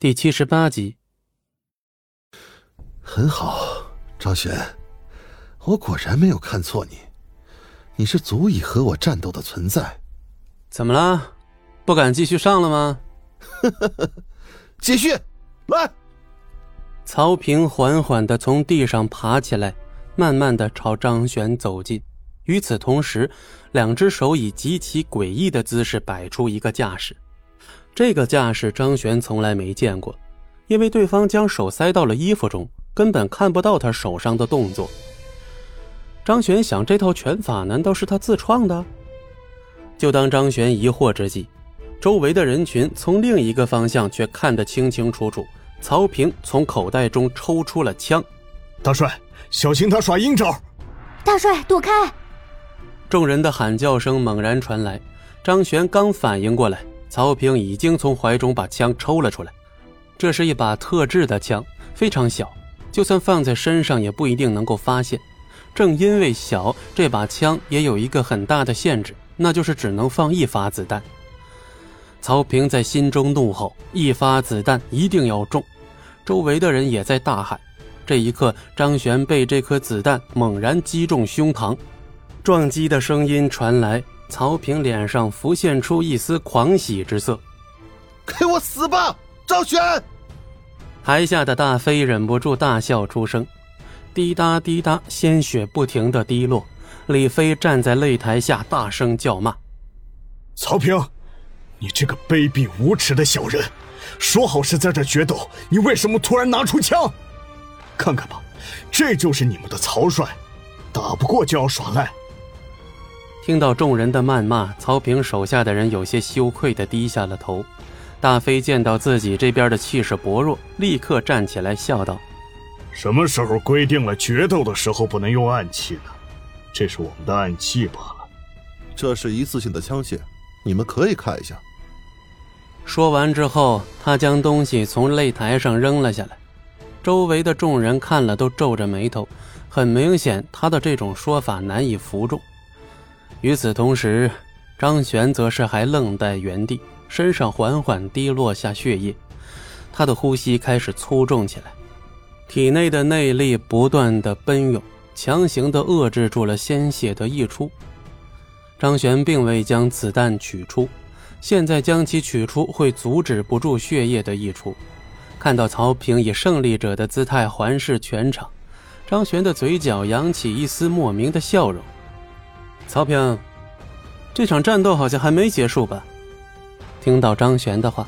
第七十八集，很好，张璇，我果然没有看错你，你是足以和我战斗的存在。怎么了？不敢继续上了吗？继续，来。曹平缓缓的从地上爬起来，慢慢的朝张璇走近。与此同时，两只手以极其诡异的姿势摆出一个架势。这个架势张璇从来没见过，因为对方将手塞到了衣服中，根本看不到他手上的动作。张璇想，这套拳法难道是他自创的？就当张璇疑惑之际，周围的人群从另一个方向却看得清清楚楚。曹平从口袋中抽出了枪，大帅，小心他耍阴招！大帅，躲开！众人的喊叫声猛然传来，张璇刚反应过来。曹平已经从怀中把枪抽了出来，这是一把特制的枪，非常小，就算放在身上也不一定能够发现。正因为小，这把枪也有一个很大的限制，那就是只能放一发子弹。曹平在心中怒吼：“一发子弹一定要中！”周围的人也在大喊。这一刻，张璇被这颗子弹猛然击中胸膛，撞击的声音传来。曹平脸上浮现出一丝狂喜之色，“给我死吧，赵玄！”台下的大飞忍不住大笑出声，滴答滴答，鲜血不停的滴落。李飞站在擂台下大声叫骂：“曹平，你这个卑鄙无耻的小人！说好是在这决斗，你为什么突然拿出枪？看看吧，这就是你们的曹帅，打不过就要耍赖。”听到众人的谩骂，曹平手下的人有些羞愧地低下了头。大飞见到自己这边的气势薄弱，立刻站起来笑道：“什么时候规定了决斗的时候不能用暗器呢？这是我们的暗器罢了。这是一次性的枪械，你们可以看一下。”说完之后，他将东西从擂台上扔了下来。周围的众人看了都皱着眉头，很明显，他的这种说法难以服众。与此同时，张璇则是还愣在原地，身上缓缓滴落下血液，他的呼吸开始粗重起来，体内的内力不断的奔涌，强行的遏制住了鲜血的溢出。张璇并未将子弹取出，现在将其取出会阻止不住血液的溢出。看到曹平以胜利者的姿态环视全场，张璇的嘴角扬起一丝莫名的笑容。曹平，这场战斗好像还没结束吧？听到张璇的话，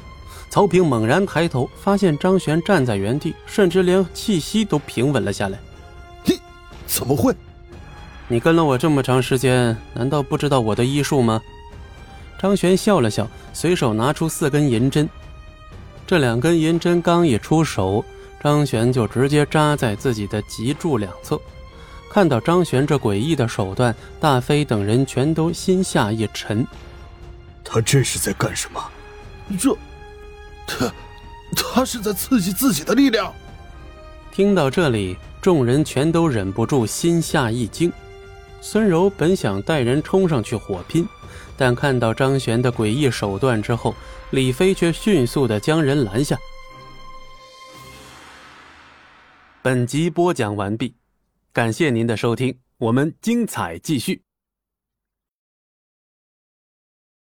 曹平猛然抬头，发现张璇站在原地，甚至连气息都平稳了下来。你怎么会？你跟了我这么长时间，难道不知道我的医术吗？张璇笑了笑，随手拿出四根银针。这两根银针刚一出手，张璇就直接扎在自己的脊柱两侧。看到张璇这诡异的手段，大飞等人全都心下一沉。他这是在干什么？这，他，他是在刺激自己的力量。听到这里，众人全都忍不住心下一惊。孙柔本想带人冲上去火拼，但看到张璇的诡异手段之后，李飞却迅速的将人拦下。本集播讲完毕。感谢您的收听，我们精彩继续。